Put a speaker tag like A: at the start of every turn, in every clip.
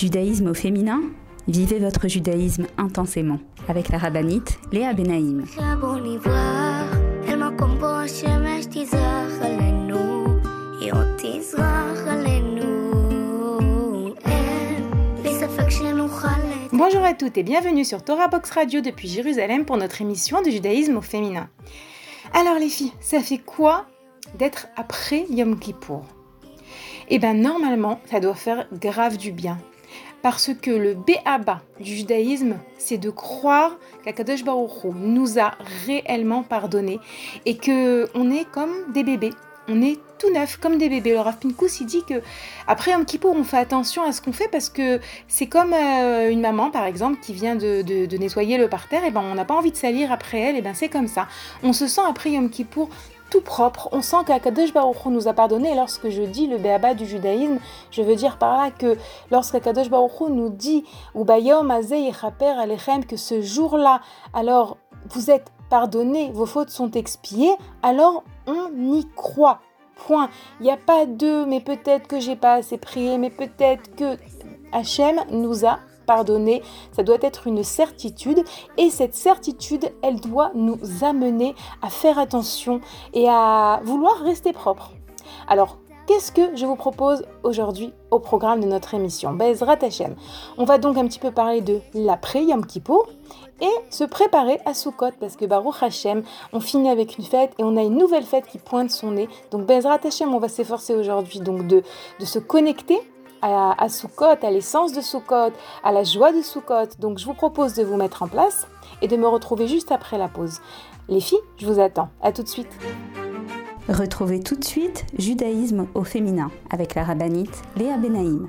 A: Judaïsme au féminin Vivez votre judaïsme intensément avec la rabbinite Léa Benaïm.
B: Bonjour à toutes et bienvenue sur Torah Box Radio depuis Jérusalem pour notre émission de judaïsme au féminin. Alors les filles, ça fait quoi d'être après Yom Kippour? Eh bien normalement, ça doit faire grave du bien parce que le béaba du judaïsme, c'est de croire qu'Akadosh Baruch nous a réellement pardonné et que on est comme des bébés. On est tout neuf, comme des bébés. Le Rav Pinkus, il dit que après un Kippour, on fait attention à ce qu'on fait parce que c'est comme euh, une maman, par exemple, qui vient de, nettoyer le parterre, et ben on n'a pas envie de salir après elle, et ben c'est comme ça. On se sent après Yom Kippour tout propre. On sent qu'Akadosh Baruch nous a pardonné. lorsque je dis le béaba du judaïsme, je veux dire par là que lorsqu'Akadosh Baruch nous dit ou bayom alechem que ce jour-là, alors vous êtes pardonnés, vos fautes sont expiées, alors on y croit. Point. Il n'y a pas de mais peut-être que j'ai pas assez prié, mais peut-être que Hachem nous a ça doit être une certitude et cette certitude, elle doit nous amener à faire attention et à vouloir rester propre. Alors, qu'est-ce que je vous propose aujourd'hui au programme de notre émission Bezrat Hashem. On va donc un petit peu parler de l'après Yom Kippur et se préparer à Sukkot parce que Baruch Hashem, on finit avec une fête et on a une nouvelle fête qui pointe son nez. Donc Bezrat Hashem, on va s'efforcer aujourd'hui donc de, de se connecter à, à à l'essence de Sukkot, à la joie de Sukkot. Donc je vous propose de vous mettre en place et de me retrouver juste après la pause. Les filles, je vous attends. À tout de suite.
A: Retrouvez tout de suite Judaïsme au féminin avec la rabbinite Léa Benaïm.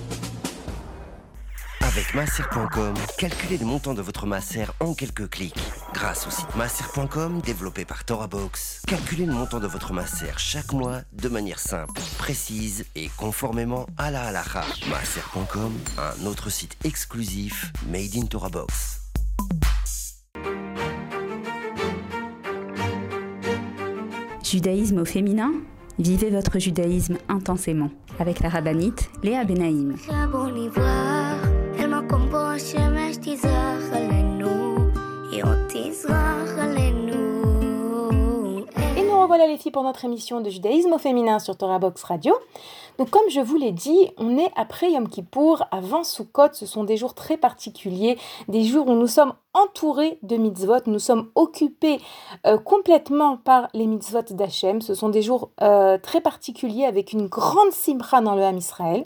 C: Avec masser.com, calculez le montant de votre masser en quelques clics. Grâce au site masser.com développé par ToraBox, calculez le montant de votre masser chaque mois de manière simple, précise et conformément à la halakha. Masser.com, un autre site exclusif made in ToraBox.
A: Judaïsme au féminin? Vivez votre judaïsme intensément avec la rabbinite Léa Benaïm.
B: Revoilà les filles pour notre émission de judaïsme au féminin sur Torah Box Radio. Donc comme je vous l'ai dit, on est après Yom Kippour, avant Sukkot, ce sont des jours très particuliers, des jours où nous sommes entourés de mitzvot, nous sommes occupés euh, complètement par les mitzvot d'Hachem, ce sont des jours euh, très particuliers avec une grande simra dans le Ham Israël.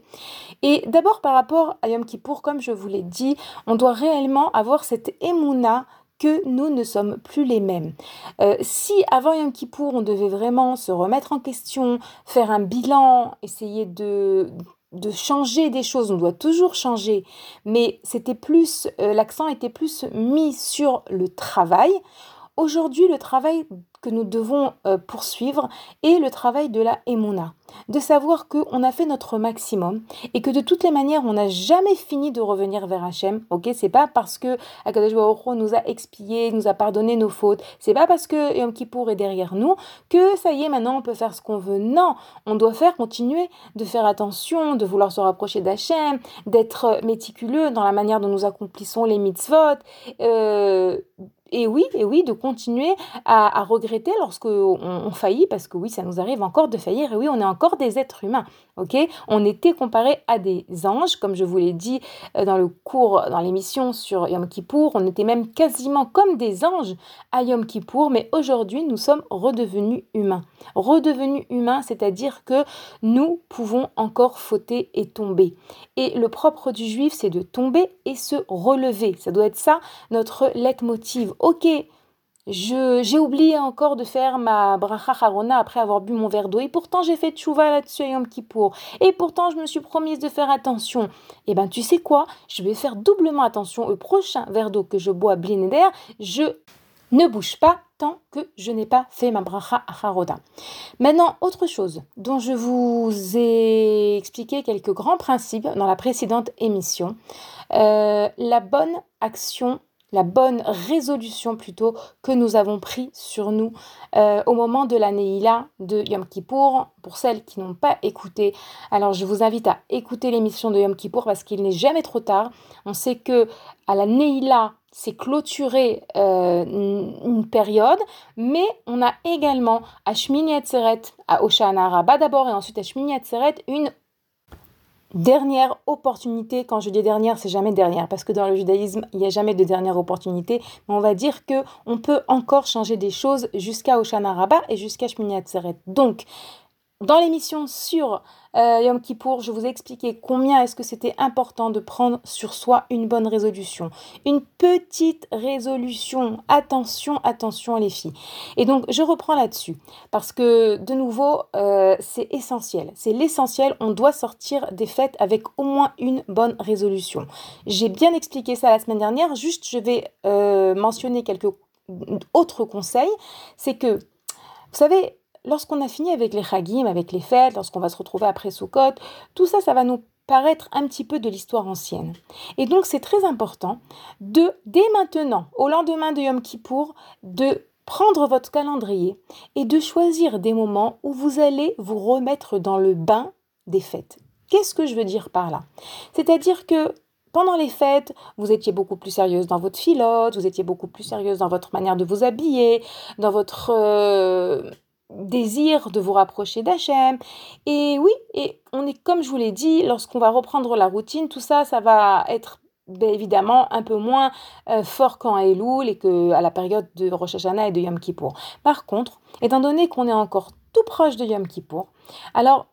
B: Et d'abord par rapport à Yom Kippour, comme je vous l'ai dit, on doit réellement avoir cette émouna que nous ne sommes plus les mêmes. Euh, si avant Yom Kippour, on devait vraiment se remettre en question, faire un bilan, essayer de changer des choses, on doit toujours changer, mais c'était plus, euh, l'accent était plus mis sur le travail. Aujourd'hui, le travail que nous devons euh, poursuivre est le travail de la Emouna. De savoir qu'on a fait notre maximum et que de toutes les manières, on n'a jamais fini de revenir vers Hachem. Ok, c'est pas parce que Akadosh nous a expié, nous a pardonné nos fautes. C'est pas parce que Yom Kippour est derrière nous que ça y est, maintenant on peut faire ce qu'on veut. Non, on doit faire continuer de faire attention, de vouloir se rapprocher d'Hachem, d'être méticuleux dans la manière dont nous accomplissons les mitzvot. Euh, et oui, et oui, de continuer à, regretter lorsque on, faillit, parce que oui, ça nous arrive encore de faillir, et oui, on est encore des êtres humains, ok? On était comparé à des anges, comme je vous l'ai dit euh, dans le cours, dans l'émission sur Yom Kippour, on était même quasiment comme des anges à Yom Kippour, mais aujourd'hui, nous sommes redevenus humains. Redevenus humains, c'est-à-dire que nous pouvons encore fauter et tomber. Et le propre du juif, c'est de tomber et se relever. Ça doit être ça, notre leitmotiv. Ok, j'ai oublié encore de faire ma bracha harona après avoir bu mon verre d'eau. Et pourtant, j'ai fait tchouva là-dessus à Yom Kippour. Et pourtant, je me suis promise de faire attention. Eh ben, tu sais quoi? Je vais faire doublement attention au prochain verre d'eau que je bois à. Je ne bouge pas tant que je n'ai pas fait ma bracha haroda. Maintenant, autre chose dont je vous ai expliqué quelques grands principes dans la précédente émission. Euh, la bonne action la bonne résolution plutôt que nous avons pris sur nous euh, au moment de la Neila de Yom Kippour. Pour celles qui n'ont pas écouté, alors je vous invite à écouter l'émission de Yom Kippour parce qu'il n'est jamais trop tard. On sait que à la Neila, c'est clôturer euh, une période, mais on a également à Shmini Atzeret, à Oshana Rabbah d'abord et ensuite à Shmini Atzeret une dernière opportunité. Quand je dis dernière, c'est jamais dernière parce que dans le judaïsme, il n'y a jamais de dernière opportunité. Mais on va dire que on peut encore changer des choses jusqu'à Oshana Rabbah et jusqu'à Shmini Atzeret. Donc, dans l'émission sur euh, Yom Kippour, je vous ai expliqué combien est-ce que c'était important de prendre sur soi une bonne résolution. Une petite résolution. Attention, attention les filles. Et donc, je reprends là-dessus parce que, de nouveau, euh, c'est essentiel. C'est l'essentiel. On doit sortir des fêtes avec au moins une bonne résolution. J'ai bien expliqué ça la semaine dernière. Juste, je vais euh, mentionner quelques autres conseils. C'est que, vous savez, lorsqu'on a fini avec les chagim, avec les fêtes, lorsqu'on va se retrouver après Sukkot, tout ça, ça va nous paraître un petit peu de l'histoire ancienne. Et donc c'est très important de, dès maintenant, au lendemain de Yom Kippour, de prendre votre calendrier et de choisir des moments où vous allez vous remettre dans le bain des fêtes. Qu'est-ce que je veux dire par là? C'est-à-dire que pendant les fêtes, vous étiez beaucoup plus sérieuse dans votre filote, vous étiez beaucoup plus sérieuse dans votre manière de vous habiller, dans votre euh, désir de vous rapprocher d'Hachem. Et oui, et on est comme je vous l'ai dit, lorsqu'on va reprendre la routine, tout ça, ça va être ben, évidemment un peu moins euh, fort qu'en Elul et que à la période de Rosh Hashanah et de Yom Kippour. Par contre, étant donné qu'on est encore tout proche de Yom Kippour, alors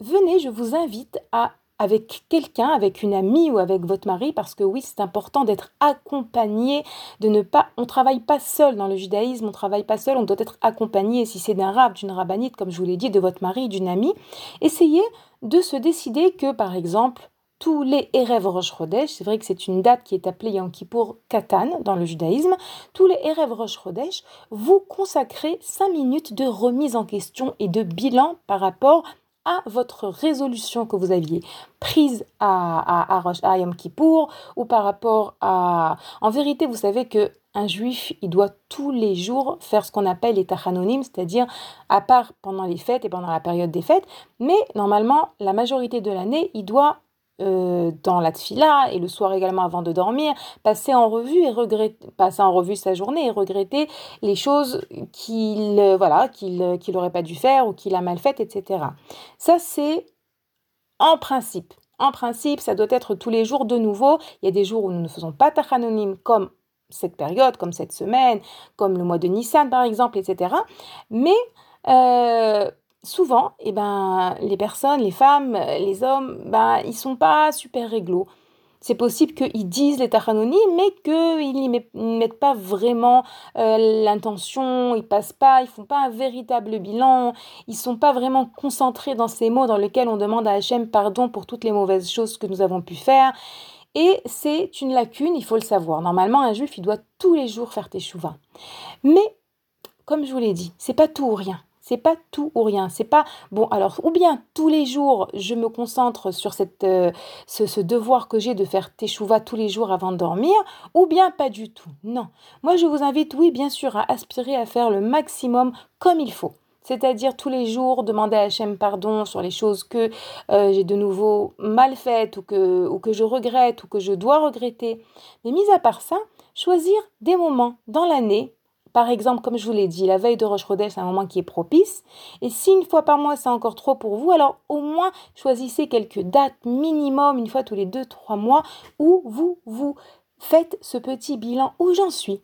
B: venez, je vous invite à avec quelqu'un, avec une amie ou avec votre mari, parce que oui, c'est important d'être accompagné, de ne pas, on travaille pas seul dans le judaïsme, on travaille pas seul, on doit être accompagné, si c'est d'un rab, d'une rabbinite, comme je vous l'ai dit, de votre mari, d'une amie. Essayez de se décider que, par exemple, tous les Erev Rosh Chodesh, c'est vrai que c'est une date qui est appelée Yom Kippour Katan dans le judaïsme, tous les Erev Rosh Chodesh, vous consacrez 5 minutes de remise en question et de bilan par rapport votre résolution que vous aviez prise à, à, à, Yom Kippour ou par rapport à... En vérité, vous savez que un juif, il doit tous les jours faire ce qu'on appelle les tachanonymes, c'est-à-dire à part pendant les fêtes et pendant la période des fêtes, mais normalement, la majorité de l'année, il doit euh, dans la tfila et le soir également avant de dormir, passer en revue et regretter, passer en revue sa journée et regretter les choses qu'il euh, voilà qu'il euh, qu'il n'aurait pas dû faire ou qu'il a mal faites, etc. Ça c'est en principe. En principe, ça doit être tous les jours de nouveau. Il y a des jours où nous ne faisons pas tachanonim comme cette période, comme cette semaine, comme le mois de Nissan par exemple, etc. Mais souvent, eh ben, les personnes, les femmes, les hommes, ben, ils sont pas super réglo. C'est possible qu'ils disent les tachanonim, mais qu'ils n'y mettent pas vraiment euh, l'intention, ils passent pas, ils font pas un véritable bilan, ils sont pas vraiment concentrés dans ces mots dans lesquels on demande à Hachem pardon pour toutes les mauvaises choses que nous avons pu faire. Et c'est une lacune, il faut le savoir. Normalement, un juif, il doit tous les jours faire teshuva. Mais, comme je vous l'ai dit, c'est pas tout ou rien. C'est pas tout ou rien. C'est pas bon. Alors, ou bien tous les jours, je me concentre sur cette, euh, ce, devoir que j'ai de faire teshuva tous les jours avant de dormir, ou bien pas du tout. Non. Moi, je vous invite, oui, bien sûr, à aspirer à faire le maximum comme il faut. c'est-à-dire tous les jours demander à Hachem pardon sur les choses que euh, j'ai de nouveau mal faites ou que, ou que je regrette ou que je dois regretter. Mais mis à part ça, choisir des moments dans l'année par exemple, comme je vous l'ai dit, la veille de Roche Rodèche, c'est un moment qui est propice. Et si une fois par mois, c'est encore trop pour vous, alors au moins choisissez quelques dates minimum, une fois tous les deux, trois mois, où vous vous faites ce petit bilan où j'en suis?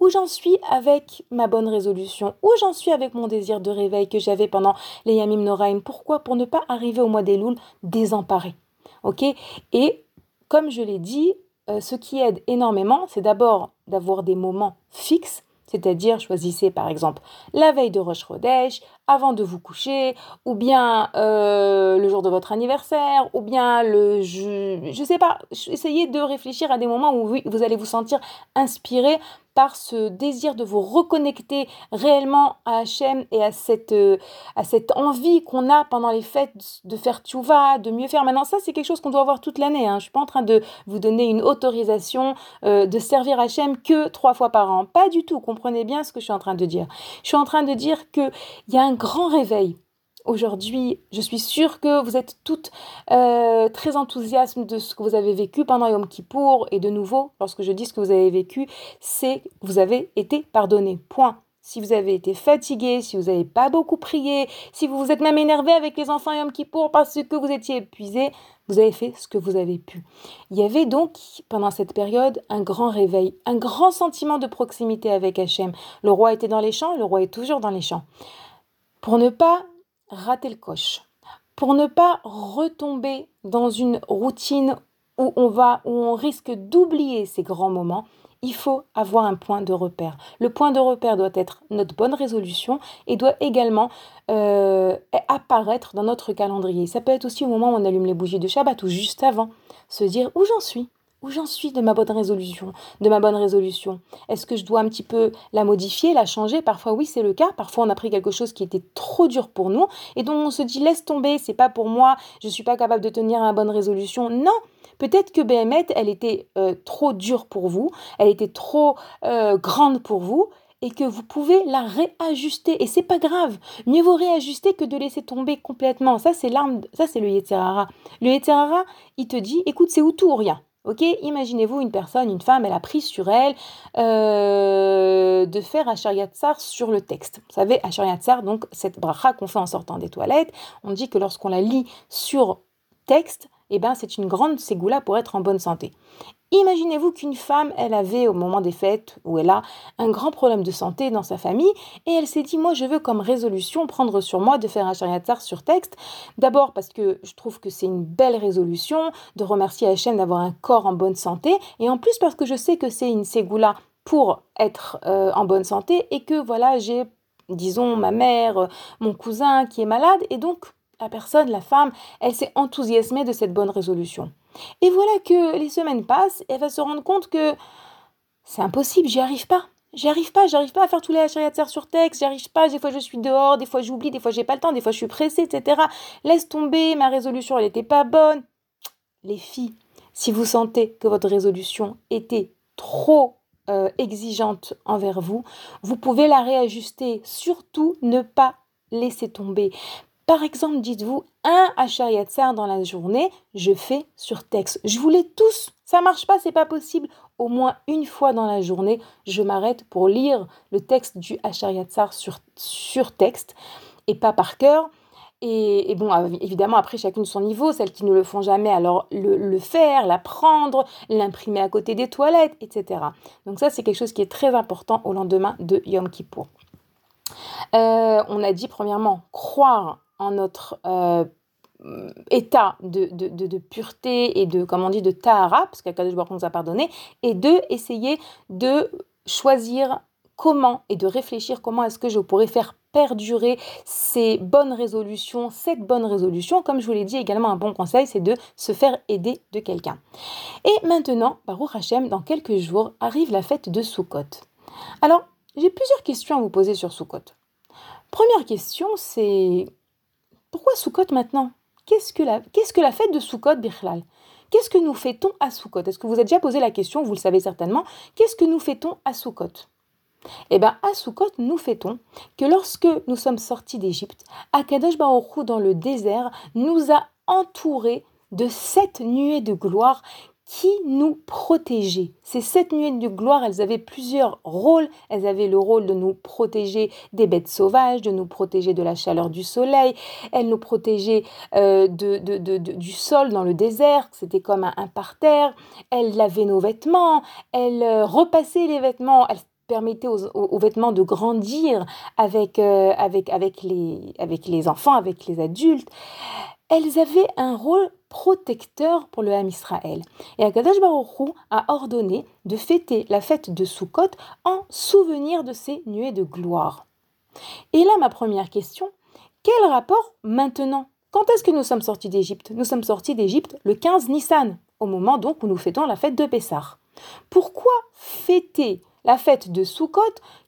B: Où j'en suis avec ma bonne résolution, où j'en suis avec mon désir de réveil que j'avais pendant les Yamim Noraim? Pourquoi? Pour ne pas arriver au mois des Louls désemparé. Ok? Et comme je l'ai dit, euh, ce qui aide énormément, c'est d'abord d'avoir des moments fixes c'est-à-dire, choisissez par exemple la veille de Rosh Chodesh, avant de vous coucher, ou bien euh, le jour de votre anniversaire, ou bien le... Je ne sais pas, essayez de réfléchir à des moments où vous allez vous sentir inspiré par ce désir de vous reconnecter réellement à Hachem et à cette, euh, à cette envie qu'on a pendant les fêtes de faire tchouva, de mieux faire. Maintenant, ça, c'est quelque chose qu'on doit avoir toute l'année. Hein. Je ne suis pas en train de vous donner une autorisation euh, de servir Hachem que trois fois par an. Pas du tout. Comprenez bien ce que je suis en train de dire. Je suis en train de dire qu'il y a un grand réveil Aujourd'hui, je suis sûre que vous êtes toutes euh, très enthousiastes de ce que vous avez vécu pendant Yom Kippour. Et de nouveau, lorsque je dis ce que vous avez vécu, c'est que vous avez été pardonné. Point. Si vous avez été fatigué, si vous n'avez pas beaucoup prié, si vous vous êtes même énervé avec les enfants Yom Kippour parce que vous étiez épuisé, vous avez fait ce que vous avez pu. Il y avait donc, pendant cette période, un grand réveil, un grand sentiment de proximité avec Hachem. Le roi était dans les champs, le roi est toujours dans les champs. Pour ne pas rater le coche, pour ne pas retomber dans une routine où on va, où on risque d'oublier ces grands moments, il faut avoir un point de repère. Le point de repère doit être notre bonne résolution et doit également euh, apparaître dans notre calendrier. Ça peut être aussi au moment où on allume les bougies de Shabbat ou juste avant, se dire où j'en suis, où j'en suis de ma bonne résolution, de ma bonne résolution? Est-ce que je dois un petit peu la modifier, la changer? Parfois oui, c'est le cas. Parfois on a pris quelque chose qui était trop dur pour nous et donc on se dit laisse tomber, c'est pas pour moi, je suis pas capable de tenir ma bonne résolution. Non, Peut-être que BMET, elle était euh, trop dure pour vous, elle était trop euh, grande pour vous, et que vous pouvez la réajuster. Et c'est pas grave. Mieux vaut réajuster que de laisser tomber complètement. Ça, c'est l'arme, ça, c'est le Yeterara. Le Yeterara, il te dit, écoute, c'est où tout ou rien. Ok, imaginez-vous une personne, une femme, elle a pris sur elle euh, de faire Ashariyatsar sur le texte. Vous savez, Ashariyatsar, donc cette bracha qu'on fait en sortant des toilettes, on dit que lorsqu'on la lit sur texte, eh ben, c'est une grande ségoula pour être en bonne santé. Imaginez-vous qu'une femme, elle avait au moment des fêtes où elle a un grand problème de santé dans sa famille et elle s'est dit moi je veux comme résolution prendre sur moi de faire un chariatzar sur texte. D'abord parce que je trouve que c'est une belle résolution de remercier Hachem d'avoir un corps en bonne santé et en plus parce que je sais que c'est une ségoula pour être euh, en bonne santé et que voilà j'ai disons ma mère, mon cousin qui est malade et donc la personne, la femme, elle s'est enthousiasmée de cette bonne résolution. Et voilà que les semaines passent, et elle va se rendre compte que c'est impossible, j'y arrive pas. J'y arrive pas, j'arrive pas à faire tous les achariats sur texte, j'y arrive pas, des fois je suis dehors, des fois j'oublie, des fois j'ai pas le temps, des fois je suis pressée, etc. Laisse tomber, ma résolution elle n'était pas bonne. Les filles, si vous sentez que votre résolution était trop euh, exigeante envers vous, vous pouvez la réajuster. Surtout ne pas laisser tomber. Par exemple, dites-vous un Achariatzar dans la journée, je fais sur texte. Je voulais tous, ça marche pas, c'est pas possible. Au moins une fois dans la journée, je m'arrête pour lire le texte du Achariatzar sur, sur texte et pas par cœur. Et, bon, évidemment, après, chacune son niveau, celles qui ne le font jamais, alors le, faire, l'apprendre, l'imprimer à côté des toilettes, etc. Donc ça, c'est quelque chose qui est très important au lendemain de Yom Kippour. Euh, on a dit premièrement croire notre euh, état de, de, pureté et de, comme on dit, de tahara, parce qu'Akadosh Baruch nous a pardonné, et de essayer de choisir comment et de réfléchir comment est-ce que je pourrais faire perdurer ces bonnes résolutions, cette bonne résolution. Comme je vous l'ai dit également, un bon conseil, c'est de se faire aider de quelqu'un. Et maintenant, Baruch Hashem, dans quelques jours, arrive la fête de Sukkot. Alors, j'ai plusieurs questions à vous poser sur Sukkot. Première question, c'est pourquoi Soukot maintenant? Qu'est-ce que, la, fête de Soukot, Birlal? Qu'est-ce que nous fêtons à Soukot Est-ce que vous avez déjà posé la question Vous le savez certainement. Qu'est-ce que nous fêtons à Soukot Eh bien, à Sukkot, nous fêtons que lorsque nous sommes sortis d'Égypte, Akadosh Baruch dans le désert nous a entourés de sept nuées de gloire qui nous protégeait? Ces sept nuées de gloire, elles avaient plusieurs rôles. Elles avaient le rôle de nous protéger des bêtes sauvages, de nous protéger de la chaleur du soleil. Elles nous protégeaient euh, de, du sol dans le désert, c'était comme un, parterre. Elles lavaient nos vêtements, elles euh, repassaient les vêtements, elles permettaient aux, vêtements de grandir avec, euh, avec, les enfants, avec les adultes elles avaient un rôle protecteur pour le Ham Israël. Et Akadash Baruch a ordonné de fêter la fête de Sukkot en souvenir de ces nuées de gloire. Et là, ma première question, quel rapport maintenant? Quand est-ce que nous sommes sortis d'Égypte? Nous sommes sortis d'Égypte le 15 Nissan, au moment donc où nous fêtons la fête de Pessah. Pourquoi fêter la fête de Sukkot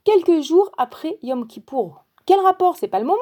B: quelques jours après Yom Kippour? Quel rapport? C'est pas le moment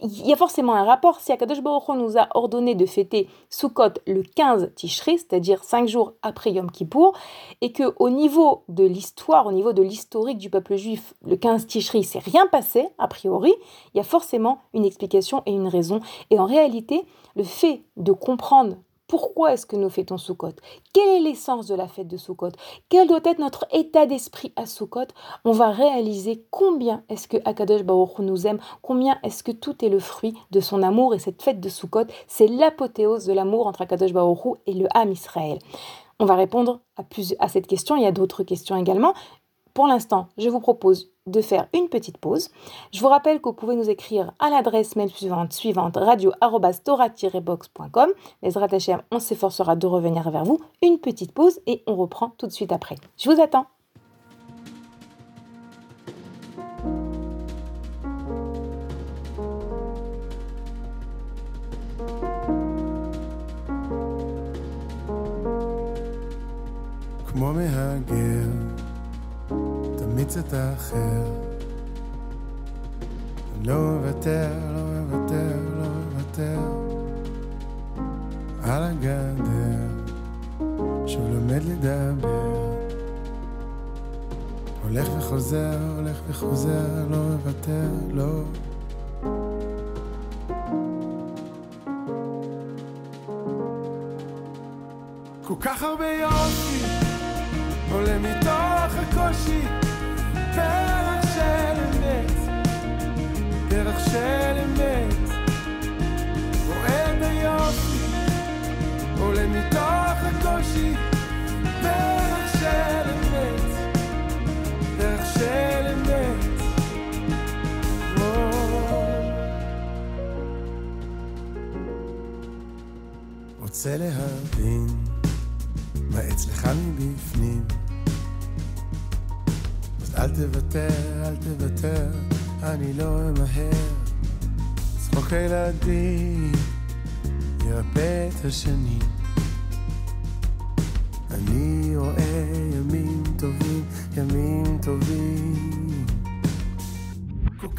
B: il y a forcément un rapport. Si Akadosh Baruch nous a ordonné de fêter Sukkot le 15 Tishri, c'est-à-dire 5 jours après Yom Kippour, et que au niveau de l'histoire, au niveau de l'historique du peuple juif, le 15 Tishri, c'est rien passé, a priori, il y a forcément une explication et une raison. Et en réalité, le fait de comprendre pourquoi est-ce que nous fêtons Sukkot Quelle est l'essence de la fête de Sukkot Quel doit être notre état d'esprit à Sukkot On va réaliser combien est-ce que Akadosh Baruch nous aime, combien est-ce que tout est le fruit de son amour. Et cette fête de Sukkot, c'est l'apothéose de l'amour entre Akadosh Baruch et le Ham Israël. On va répondre à, à cette question, il y a d'autres questions également. Pour l'instant, je vous propose de faire une petite pause. Je vous rappelle que vous pouvez nous écrire à l'adresse mail suivante, suivante radio-tora-box.com. Les rattachés, on s'efforcera de revenir vers vous. Une petite pause et on reprend tout de suite après. Je vous attends.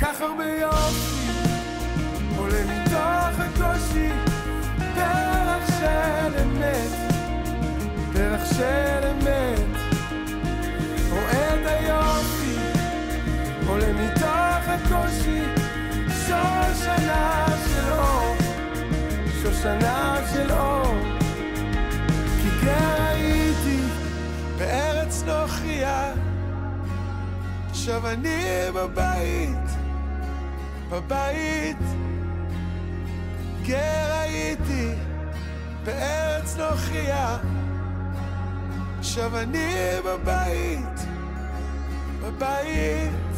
D: כך הרבה יופי עולה מתוך הקושי, פרח של אמת, פרח של אמת. רואה את היופי, עולה מתוך הקושי, שושנה של אור, שושנה של אור. כי גר הייתי בארץ נוכריה, עכשיו אני בבית, בבית. גר הייתי בארץ נוכריה. עכשיו אני בבית, בבית,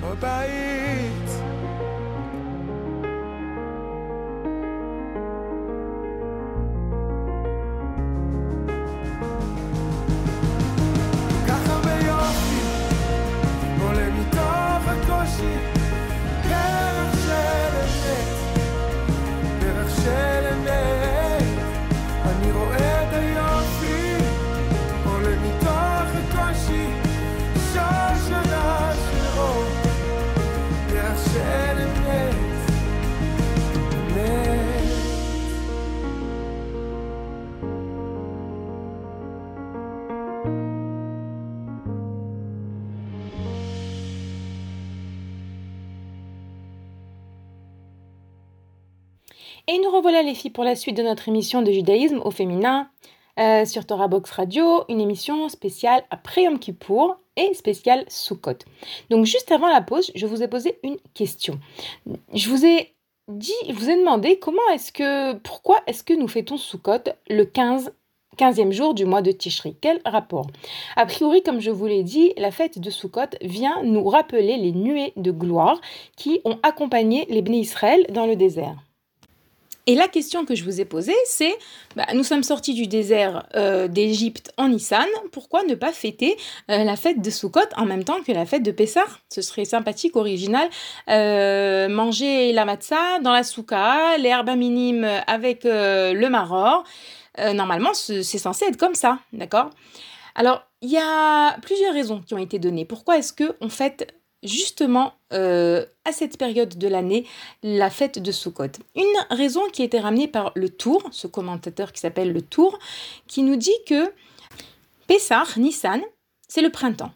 D: בבית.
B: Et nous revoilà les filles pour la suite de notre émission de judaïsme au féminin euh, sur Torah Box Radio, une émission spéciale après Yom Kippour et spéciale Sukkot. Donc juste avant la pause, je vous ai posé une question. Je vous ai dit, vous ai demandé comment est-ce que, pourquoi est-ce que nous fêtons Sukkot le 15 15e jour du mois de Tishri? Quel rapport? A priori, comme je vous l'ai dit, la fête de Sukkot vient nous rappeler les nuées de gloire qui ont accompagné les Bnei Israël dans le désert. Et la question que je vous ai posée, c'est bah, nous sommes sortis du désert euh, d'Égypte en Nissan, pourquoi ne pas fêter euh, la fête de Sukkot en même temps que la fête de Pessah? Ce serait sympathique, original. Euh, manger la matzah dans la souka, les herbes minimes avec le maror. normalement, c'est censé être comme ça, d'accord? Alors, il y a plusieurs raisons qui ont été données. Pourquoi est-ce qu'on fête justement euh, à cette période de l'année la fête de Sukkot. Une raison qui a été ramenée par le Tour, ce commentateur qui s'appelle le Tour, qui nous dit que Pessah, Nissan, c'est le printemps.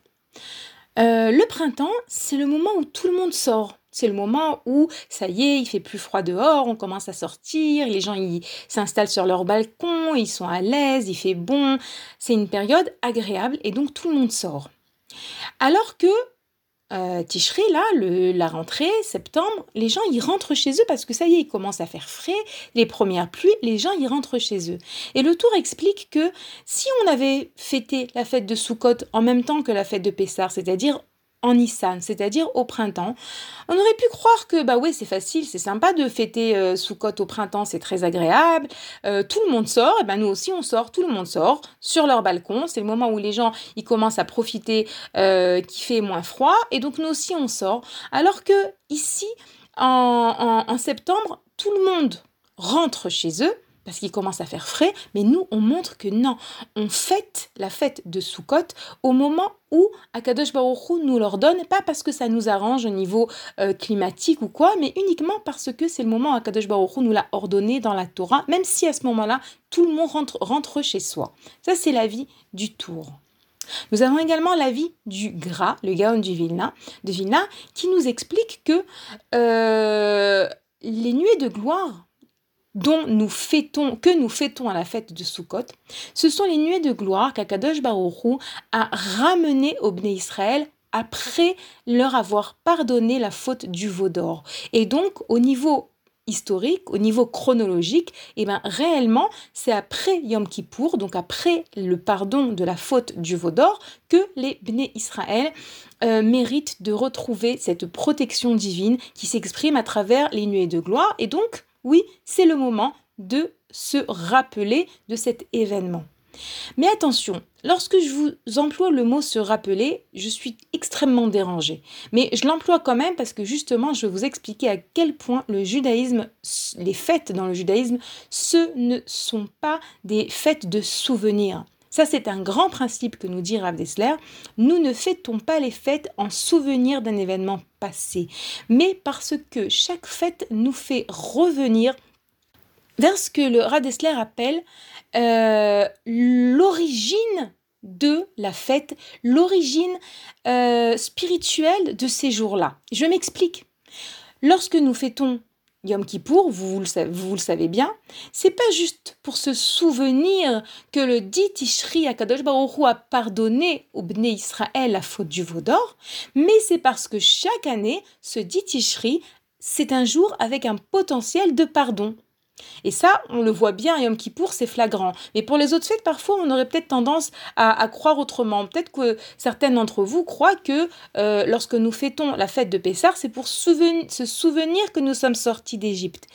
B: Euh, le printemps, c'est le moment où tout le monde sort. C'est le moment où, ça y est, il fait plus froid dehors, on commence à sortir, les gens s'installent sur leur balcon, ils sont à l'aise, il fait bon. C'est une période agréable et donc tout le monde sort. Alors que euh, Ticherie, là, la rentrée, septembre, les gens y rentrent chez eux parce que ça y est, il commence à faire frais, les premières pluies, les gens y rentrent chez eux. Et le tour explique que si on avait fêté la fête de Soukhot en même temps que la fête de Pessar, c'est-à-dire en Nissan, c'est-à-dire au printemps. On aurait pu croire que bah ouais c'est facile, c'est sympa de fêter euh, Soukot au printemps, c'est très agréable. Euh, tout le monde sort, et ben nous aussi on sort, tout le monde sort sur leur balcon. C'est le moment où les gens ils commencent à profiter euh, qu'il fait moins froid, et donc nous aussi on sort. Alors que ici en septembre, tout le monde rentre chez eux parce qu'il commence à faire frais, mais nous, on montre que non, on fête la fête de Sukkot au moment où Akadosh Baruch nous l'ordonne, pas parce que ça nous arrange au niveau euh, climatique ou quoi, mais uniquement parce que c'est le moment où Akadosh Baruch nous l'a ordonné dans la Torah, même si à ce moment-là, tout le monde rentre, chez soi. Ça, c'est la vie du tour. Nous avons également l'avis du Gras, le Gaon du Vilna, de Vilna, qui nous explique que euh, les nuées de gloire que nous fêtons à la fête de Sukkot, ce sont les nuées de gloire qu'Akadosh Baruch a ramenées au Bnei Israël après leur avoir pardonné la faute du veau d'or. Et donc, au niveau historique, au niveau chronologique, eh ben réellement, c'est après Yom Kippour, donc après le pardon de la faute du veau d'or, que les Bnei Israël euh, méritent de retrouver cette protection divine qui s'exprime à travers les nuées de gloire. Et donc, oui, c'est le moment de se rappeler de cet événement. Mais attention, lorsque je vous emploie le mot se rappeler, je suis extrêmement dérangée. Mais je l'emploie quand même parce que justement, je vais vous expliquer à quel point le judaïsme, les fêtes dans le judaïsme, ce ne sont pas des fêtes de souvenirs. Ça, c'est un grand principe que nous dit Rav Dessler. Nous ne fêtons pas les fêtes en souvenir d'un événement mais parce que chaque fête nous fait revenir vers ce que le Rav Dessler appelle euh, l'origine de la fête, l'origine euh, spirituelle de ces jours-là. Je m'explique. Lorsque nous fêtons Yom Kippour, vous, le savez, vous, le savez bien, c'est pas juste pour se souvenir que le dit Tishri Akadosh Baruch a pardonné au Bnei Israël la faute du veau d'or, mais c'est parce que chaque année, ce dit Tishri, c'est un jour avec un potentiel de pardon. Et ça, on le voit bien à Yom Kippour, c'est flagrant. Mais pour les autres fêtes, parfois, on aurait peut-être tendance à, croire autrement. Peut-être que certains d'entre vous croient que euh, lorsque nous fêtons la fête de Pessah, c'est pour se souvenir que nous sommes sortis d'Égypte.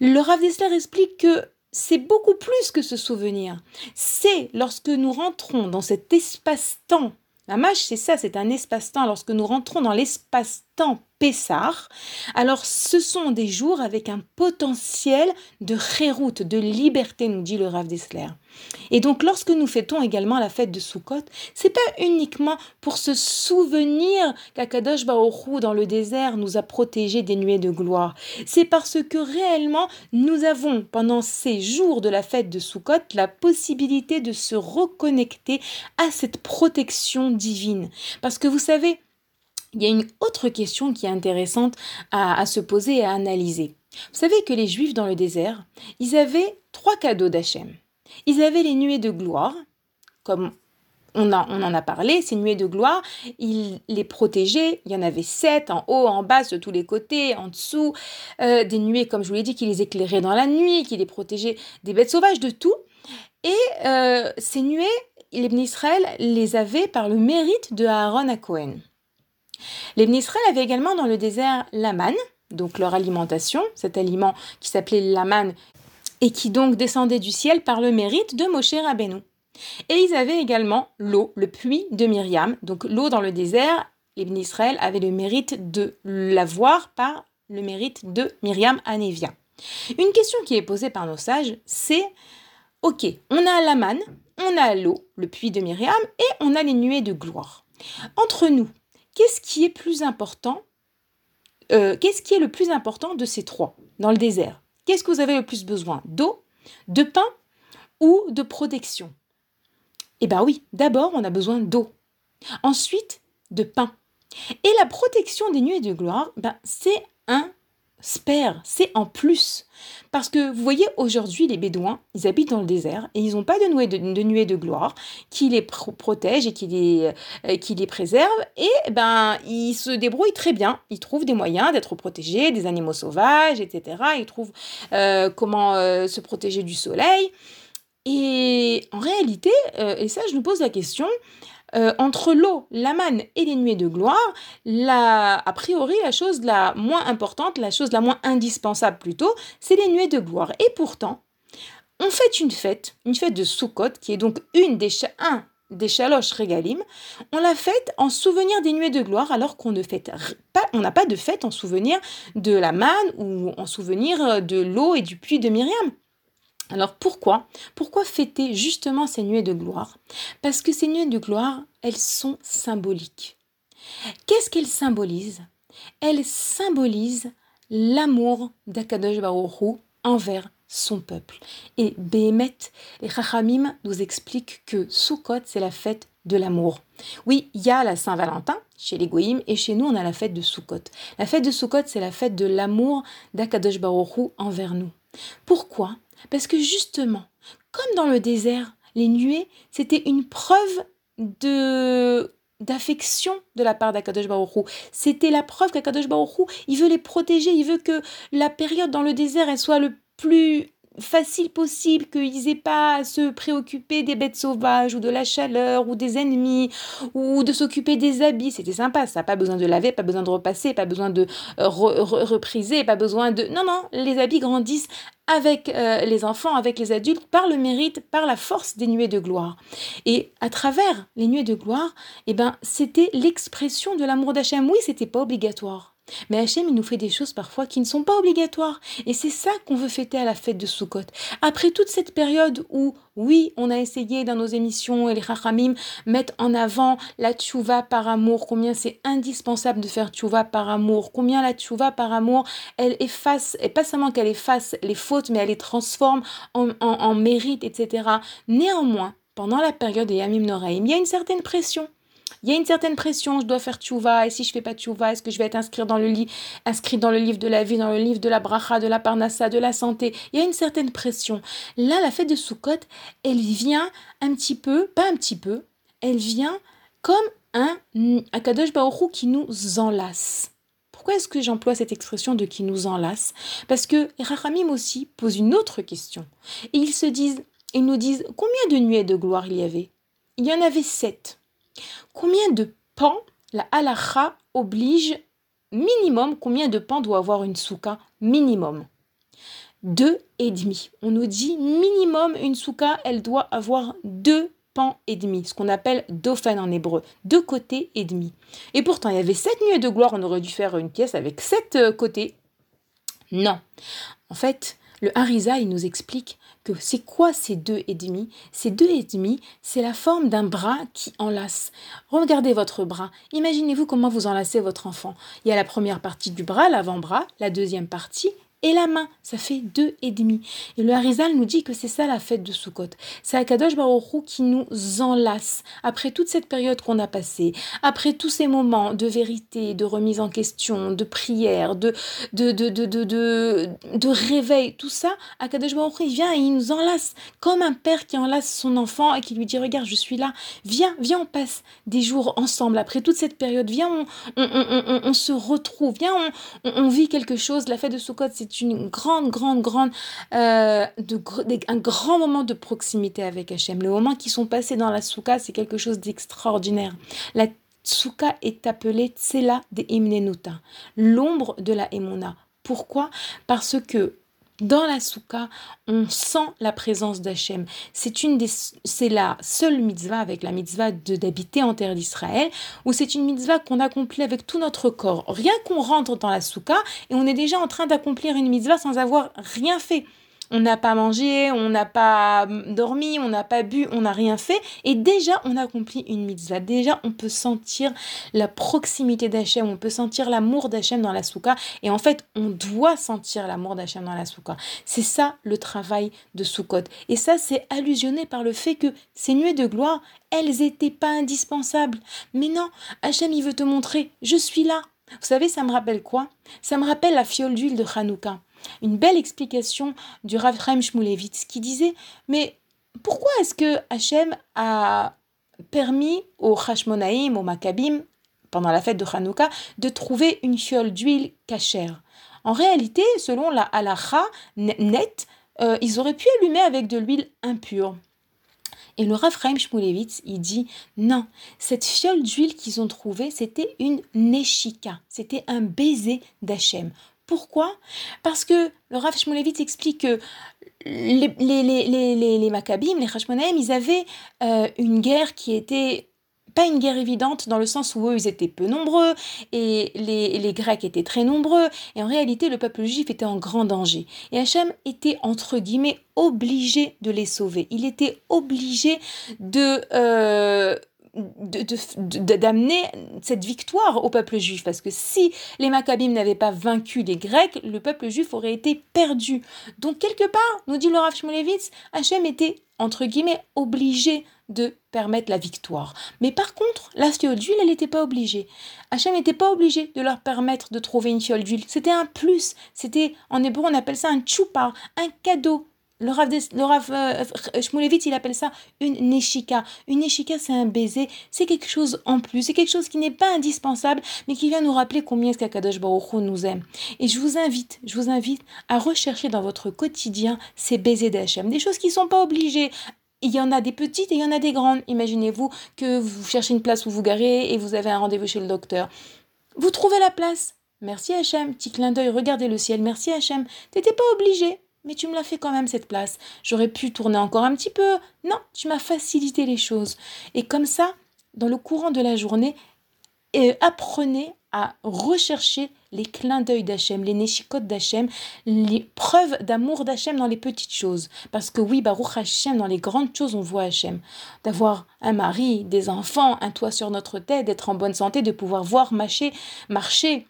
B: Le Rav Dessler explique que c'est beaucoup plus que ce souvenir. C'est lorsque nous rentrons dans cet espace-temps. La mâche, c'est ça, c'est un espace-temps. Lorsque nous rentrons dans l'espace-temps Pessar. Alors, ce sont des jours avec un potentiel de chéroute, de liberté, nous dit le Rav Dessler. Et donc, lorsque nous fêtons également la fête de Sukkot, c'est pas uniquement pour se souvenir qu'Akadosh Baoru dans le désert nous a protégés des nuées de gloire. C'est parce que réellement, nous avons, pendant ces jours de la fête de Sukkot, la possibilité de se reconnecter à cette protection divine. Parce que vous savez, il y a une autre question qui est intéressante à, se poser et à analyser. Vous savez que les Juifs dans le désert, ils avaient trois cadeaux d'Hachem. Ils avaient les nuées de gloire, comme on, en a parlé, ces nuées de gloire, ils les protégeaient. Il y en avait sept, en haut, en bas, de tous les côtés, en dessous. Euh, des nuées, comme je vous l'ai dit, qui les éclairaient dans la nuit, qui les protégeaient des bêtes sauvages, de tout. Et euh, ces nuées, les Israël les avaient par le mérite de Aaron à Cohen. Les Israël avaient également dans le désert la manne, donc leur alimentation, cet aliment qui s'appelait la manne et qui donc descendait du ciel par le mérite de Moshe Rabbeinu. Et ils avaient également l'eau, le puits de Myriam. Donc l'eau dans le désert, les Israël avaient le mérite de l'avoir par le mérite de Myriam Anévia. Une question qui est posée par nos sages, c'est Ok, on a la manne, on a l'eau, le puits de Myriam, et on a les nuées de gloire. Entre nous, qu'est-ce qui est plus important euh, Qu'est-ce qui est le plus important de ces trois dans le désert? Qu'est-ce que vous avez le plus besoin? D'eau, de pain ou de protection? Eh bien oui, d'abord on a besoin d'eau. Ensuite, de pain. Et la protection des nuées de gloire, ben, c'est un spare, c'est en plus. Parce que vous voyez, aujourd'hui, les Bédouins, ils habitent dans le désert et ils n'ont pas de nuées de, de, de gloire qui les protège et qui les, euh, qui les préserve. Et ben, ils se débrouillent très bien. Ils trouvent des moyens d'être protégés des animaux sauvages, etc. Ils trouvent euh, comment euh, se protéger du soleil. Et en réalité, euh, et ça je nous pose la question, euh, entre l'eau, la manne et les nuées de gloire, la, a priori la chose la moins importante, la chose la moins indispensable plutôt, c'est les nuées de gloire. Et pourtant, on fait une fête, une fête de Sukkot, qui est donc une des, un des chaloches régalim, on l'a faite en souvenir des nuées de gloire, alors qu'on ne fête pas, on n'a pas de fête en souvenir de la manne ou en souvenir de l'eau et du puits de Myriam. Alors pourquoi Pourquoi fêter justement ces nuées de gloire? Parce que ces nuées de gloire, elles sont symboliques. Qu'est-ce qu'elles symbolisent? Elles symbolisent l'amour d'Akadosh Baruch envers son peuple. Et Behemet, les Chachamim nous expliquent que Sukkot, c'est la fête de l'amour. Oui, il y a la Saint-Valentin chez les Goïms et chez nous, on a la fête de Sukkot. La fête de Sukkot, c'est la fête de l'amour d'Akadosh Baruch envers nous. Pourquoi? Parce que justement, comme dans le désert, les nuées, c'était une preuve de d'affection de la part d'Akadosh C'était la preuve qu'Akadosh il veut les protéger, il veut que la période dans le désert elle soit le plus facile possible, qu'ils n'aient pas à se préoccuper des bêtes sauvages ou de la chaleur ou des ennemis ou de s'occuper des habits. C'était sympa, ça. Pas besoin de laver, pas besoin de repasser, pas besoin de euh, repriser, pas besoin de... Non, non, les habits grandissent avec euh, les enfants, avec les adultes, par le mérite, par la force des nuées de gloire. Et à travers les nuées de gloire, eh ben, c'était l'expression de l'amour d'Hachem. Oui, c'était pas obligatoire. Mais Hachem, il nous fait des choses parfois qui ne sont pas obligatoires. Et c'est ça qu'on veut fêter à la fête de Sukkot. Après toute cette période où, oui, on a essayé dans nos émissions et les Chachamim mettent en avant la tchouva par amour, combien c'est indispensable de faire tchouva par amour, combien la tchouva par amour, elle efface, et pas seulement qu'elle efface les fautes, mais elle les transforme en, en, mérite, etc. Néanmoins, pendant la période des Yamim Noraim, il y a une certaine pression il y a une certaine pression, je dois faire tchouva, et si je fais pas tchouva, est-ce que je vais être inscrit dans le lit, inscrit dans le livre de la vie, dans le livre de la bracha, de la parnassa, de la santé? Il y a une certaine pression. Là, la fête de Sukkot, elle vient un petit peu, pas un petit peu, elle vient comme un Akadosh qui nous enlace. Pourquoi est-ce que j'emploie cette expression de qui nous enlace? Parce que Rachamim aussi pose une autre question. Et ils se disent, ils nous disent combien de nuées de gloire il y avait? Il y en avait sept. Combien de pans la halacha oblige minimum Combien de pans doit avoir une souka minimum? Deux et demi. On nous dit minimum une souka, elle doit avoir deux pans et demi, ce qu'on appelle dauphin en hébreu, deux côtés et demi. Et pourtant, il y avait sept nuées de gloire, on aurait dû faire une pièce avec sept euh, côtés. Non. En fait, le Harisa, il nous explique c'est quoi ces deux et demi? Ces deux et demi, c'est la forme d'un bras qui enlace. Regardez votre bras. Imaginez-vous comment vous enlacez votre enfant. Il y a la première partie du bras, l'avant-bras, la deuxième partie et la main, ça fait deux et demi. Et le Harizal nous dit que c'est ça la fête de Sukkot. C'est Akadosh Baruch qui nous enlace après toute cette période qu'on a passée, après tous ces moments de vérité, de remise en question, de prière, de de de de de, de, réveil, tout ça. Akadosh Baruch il vient et il nous enlace comme un père qui enlace son enfant et qui lui dit regarde je suis là, viens viens on passe des jours ensemble après toute cette période, viens on on, on, on, se retrouve, viens on, on, vit quelque chose. La fête de Sukkot c'est c'est une grande, grande, grande, euh, de, un grand moment de proximité avec Hachem. Les moments qui sont passés dans la souka, c'est quelque chose d'extraordinaire. La souka est appelée Tsela de Imnenuta, l'ombre de la Emuna. Pourquoi? Parce que dans la souka, on sent la présence d'Hachem. C'est une des, c'est la seule mitzvah avec la mitzvah d'habiter en terre d'Israël, où c'est une mitzvah qu'on accomplit avec tout notre corps. Rien qu'on rentre dans la souka et on est déjà en train d'accomplir une mitzvah sans avoir rien fait on n'a pas mangé, on n'a pas dormi, on n'a pas bu, on n'a rien fait, et déjà on accomplit une mitzvah. Déjà on peut sentir la proximité d'Hachem, on peut sentir l'amour d'Hachem dans la souka, et en fait on doit sentir l'amour d'Hachem dans la souka. C'est ça le travail de Sukkot. Et ça c'est allusionné par le fait que ces nuées de gloire, elles n'étaient pas indispensables. Mais non, Hachem il veut te montrer, je suis là. Vous savez, ça me rappelle quoi? Ça me rappelle la fiole d'huile de Hanouka une belle explication du Rav Chaim Shmulevitz qui disait Mais pourquoi est-ce que Hachem a permis aux Hashmonaïm, aux Maccabim, pendant la fête de Hanouka, de trouver une fiole d'huile cachère? En réalité, selon la halacha nette, euh, ils auraient pu allumer avec de l'huile impure. Et le Rav Chaim Shmulevitz, il dit non, cette fiole d'huile qu'ils ont trouvée, c'était une neshika, c'était un baiser d'Hachem. Pourquoi? Parce que le Rav Shmulevitz explique que les, les, les, les, Maccabim, les Hashmonaïm, ils avaient euh, une guerre qui était pas une guerre évidente dans le sens où eux ils étaient peu nombreux et les, les, Grecs étaient très nombreux et en réalité le peuple juif était en grand danger. Et Hachem était entre guillemets obligé de les sauver. Il était obligé de euh, d'amener cette victoire au peuple juif. Parce que si les Maccabim n'avaient pas vaincu les Grecs, le peuple juif aurait été perdu. Donc, quelque part, nous dit le Rav Shmulevitz, Hachem était, entre guillemets, obligé de permettre la victoire. Mais par contre, la fiole d'huile, elle n'était pas obligée. Hachem n'était pas obligé de leur permettre de trouver une fiole d'huile. C'était un plus. C'était, en hébreu, on appelle ça un tchoupar, un cadeau le Rav, le Rav euh, il appelle ça une neshika. Une neshika, c'est un baiser, c'est quelque chose en plus, c'est quelque chose qui n'est pas indispensable, mais qui vient nous rappeler combien est-ce qu'Akadosh Baruch nous aime. Et je vous invite, je vous invite à rechercher dans votre quotidien ces baisers d'Hachem, des choses qui ne sont pas obligées. Il y en a des petites et il y en a des grandes. Imaginez-vous que vous cherchez une place où vous garez et vous avez un rendez-vous chez le docteur. Vous trouvez la place. Merci Hachem. Petit clin d'œil, regardez le ciel. Merci Hachem. T'étais pas obligé mais tu me l'as fait quand même cette place. J'aurais pu tourner encore un petit peu. Non, tu m'as facilité les choses. Et comme ça, dans le courant de la journée, apprenez à rechercher les clins d'œil d'Hachem, les néchicotes d'Hachem, les preuves d'amour d'Hachem dans les petites choses. Parce que oui, Baruch Hachem, dans les grandes choses, on voit Hachem. D'avoir un mari, des enfants, un toit sur notre tête, d'être en bonne santé, de pouvoir voir marcher, marcher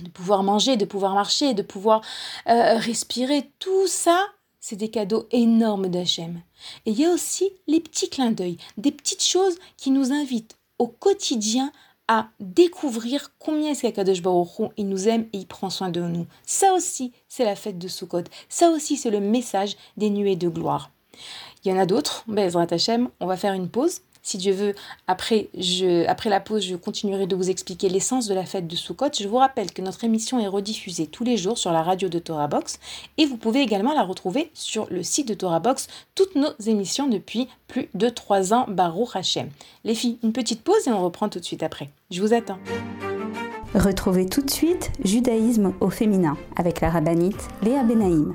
B: de pouvoir manger, de pouvoir marcher, de pouvoir euh, respirer, tout ça, c'est des cadeaux énormes d'Hachem. Et il y a aussi les petits clins d'œil, des petites choses qui nous invitent au quotidien à découvrir combien est-ce qu'Akadosh Baruch il nous aime et il prend soin de nous. Ça aussi, c'est la fête de Sukkot. Ça aussi, c'est le message des nuées de gloire. Il y en a d'autres, Bezrat Hachem, on va faire une pause si Dieu veut, après, je, après la pause, je continuerai de vous expliquer l'essence de la fête de Sukkot. Je vous rappelle que notre émission est rediffusée tous les jours sur la radio de Torah Box et vous pouvez également la retrouver sur le site de Torah Box, toutes nos émissions depuis plus de trois ans, Baruch Hashem. Les filles, une petite pause et on reprend tout de suite après. Je vous attends.
A: Retrouvez tout de suite Judaïsme au féminin avec la rabbinite Léa Benaïm.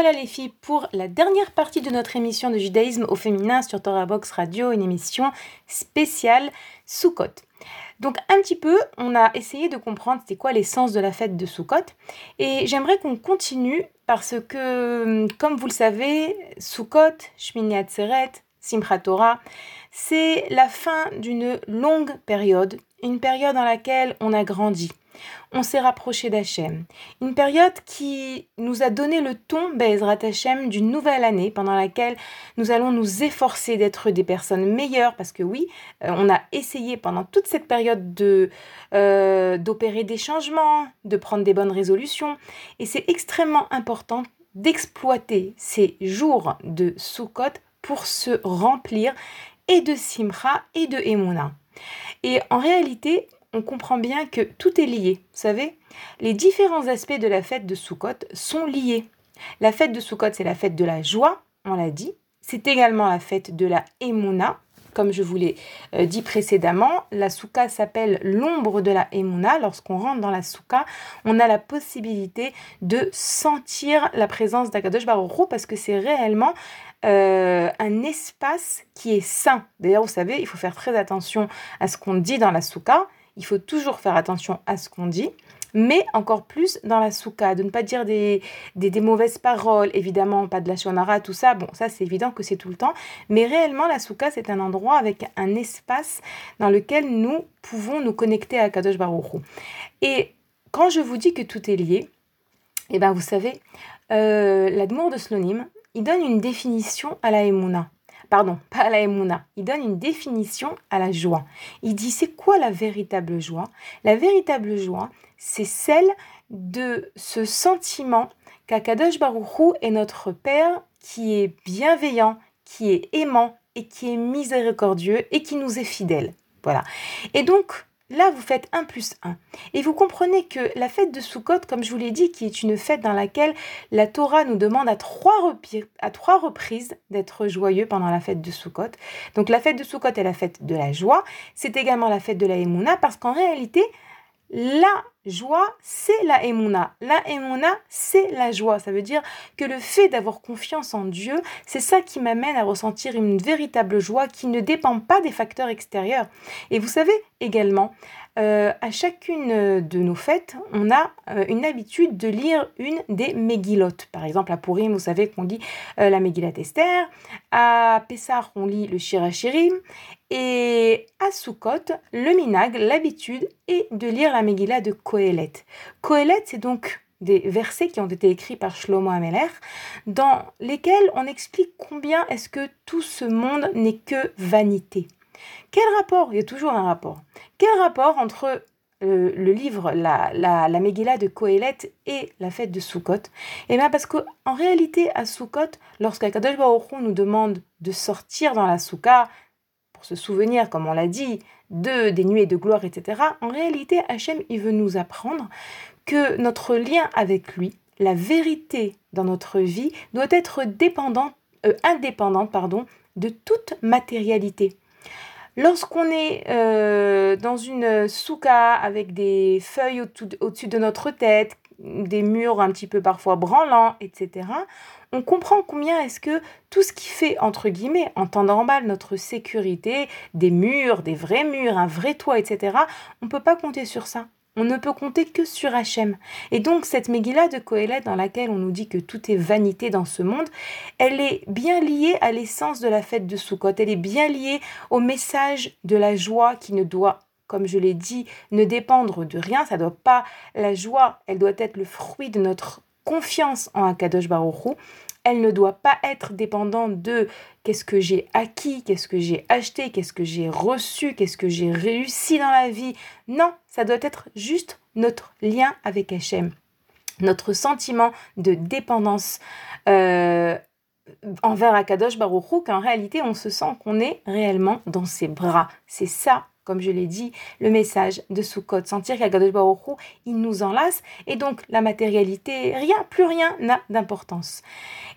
B: Revoilà les filles pour la dernière partie de notre émission de judaïsme au féminin sur Torah Box Radio, une émission spéciale Sukkot. Donc un petit peu, on a essayé de comprendre c'était quoi l'essence de la fête de Sukkot et j'aimerais qu'on continue parce que comme vous le savez, Sukkot, Shmini Atzeret, Simchat Torah, c'est la fin d'une longue période, une période dans laquelle on a grandi, on s'est rapproché d'Hachem. Une période qui nous a donné le ton, Bezrat Hachem, d'une nouvelle année pendant laquelle nous allons nous efforcer d'être des personnes meilleures parce que oui, euh, on a essayé pendant toute cette période de euh, d'opérer des changements, de prendre des bonnes résolutions et c'est extrêmement important d'exploiter ces jours de Sukkot pour se remplir et de Simcha et de Emouna. Et en réalité, on comprend bien que tout est lié. Vous savez, les différents aspects de la fête de Sukkot sont liés. La fête de Sukkot, c'est la fête de la joie, on l'a dit. C'est également la fête de la Emouna. Comme je vous l'ai euh, dit précédemment, la souka s'appelle l'ombre de la Emouna. Lorsqu'on rentre dans la souka, on a la possibilité de sentir la présence d'Akadosh Baruch parce que c'est réellement euh, un espace qui est sain. D'ailleurs, vous savez, il faut faire très attention à ce qu'on dit dans la. Il faut toujours faire attention à ce qu'on dit, mais encore plus dans la souka, de ne pas dire des, des, mauvaises paroles, évidemment, pas de la shonara, tout ça. Bon, ça, c'est évident que c'est tout le temps. Mais réellement, la souka, c'est un endroit avec un espace dans lequel nous pouvons nous connecter à Kadosh Baruch Et quand je vous dis que tout est lié, eh ben, vous savez, euh, de Slonim, il donne une définition à la Emouna. Pardon, pas à la Emouna. Il donne une définition à la joie. Il dit c'est quoi la véritable joie? La véritable joie, c'est celle de ce sentiment qu'Akadosh Baruchou est notre Père qui est bienveillant, qui est aimant et qui est miséricordieux et qui nous est fidèle. Voilà. Et donc, Là, vous faites 1 plus 1. Et vous comprenez que la fête de Sukkot, comme je vous l'ai dit, qui est une fête dans laquelle la Torah nous demande à trois, reprises d'être joyeux pendant la fête de Sukkot. Donc la fête de Sukkot est la fête de la joie. C'est également la fête de la Emouna parce qu'en réalité, la joie, c'est la emuna. La emuna, c'est la joie. Ça veut dire que le fait d'avoir confiance en Dieu, c'est ça qui m'amène à ressentir une véritable joie qui ne dépend pas des facteurs extérieurs. Et vous savez également, euh, à chacune de nos fêtes, on a euh, une habitude de lire une des Megillot. Par exemple, à Purim, vous savez qu'on lit euh, la Megillat Esther. À Pessah, on lit le Shirachirim. Et à Sukkot, le minag, l'habitude est de lire la Megillah de Kohelet. Kohelet, c'est donc des versets qui ont été écrits par Shlomo Ameler, dans lesquels on explique combien est-ce que tout ce monde n'est que vanité. Quel rapport Il y a toujours un rapport. Quel rapport entre euh, le livre, la, la, la Megillah de Kohelet et la fête de Sukkot Eh bien parce qu'en réalité, à Sukkot, lorsqu'Akadosh Baruch nous demande de sortir dans la Se souvenir, comme on l'a dit, de des nuées de gloire, etc. En réalité, Hachem, il veut nous apprendre que notre lien avec lui, la vérité dans notre vie, doit être dépendant, euh, indépendante pardon, de toute matérialité. Lorsqu'on est euh, dans une souka avec des feuilles au-dessus de notre tête, des murs un petit peu parfois branlants, etc., on comprend combien est-ce que tout ce qui fait, entre guillemets, en temps normal, notre sécurité, des murs, des vrais murs, un vrai toit, etc., on ne peut pas compter sur ça. On ne peut compter que sur Hachem. Et donc cette Megillah de Kohelet dans laquelle on nous dit que tout est vanité dans ce monde, elle est bien liée à l'essence de la fête de Sukkot. Elle est bien liée au message de la joie qui ne doit comme je l'ai dit, ne dépendre de rien. Ça doit pas la joie, elle doit être le fruit de notre confiance en Akadosh Baruch Elle ne doit pas être dépendante de qu'est-ce que j'ai acquis, qu'est-ce que j'ai acheté, qu'est-ce que j'ai reçu, qu'est-ce que j'ai réussi dans la vie. Non, ça doit être juste notre lien avec Hachem, notre sentiment de dépendance. Euh, envers Akadosh Baruch qu'en réalité on se sent qu'on est réellement dans ses bras. C'est ça comme je l'ai dit, le message de Sukkot, sentir qu'Akadosh Baruch il nous enlace, et donc la matérialité, rien, plus rien n'a d'importance.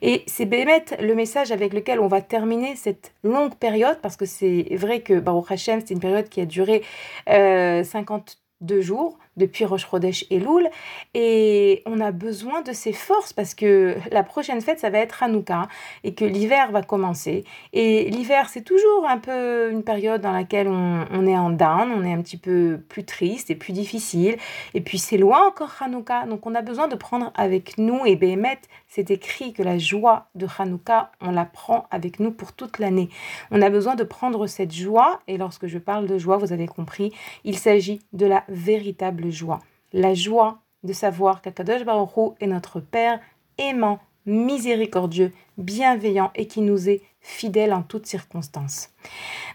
B: Et c'est Bémet le message avec lequel on va terminer cette longue période, parce que c'est vrai que Baruch Hashem, c'est une période qui a duré euh, 52 jours, depuis Roche Chodesh et Loul. Et on a besoin de ces forces parce que la prochaine fête, ça va être Hanouka et que l'hiver va commencer. Et l'hiver, c'est toujours un peu une période dans laquelle on, est en down, on est un petit peu plus triste et plus difficile. Et puis c'est loin encore Hanouka, donc on a besoin de prendre avec nous. Et Béhémet, c'est écrit que la joie de Hanouka, on la prend avec nous pour toute l'année. On a besoin de prendre cette joie. Et lorsque je parle de joie, vous avez compris, il s'agit de la véritable joie. La joie de savoir qu'Akadosh Baruch est notre Père aimant, miséricordieux, bienveillant et qui nous est fidèle en toutes circonstances.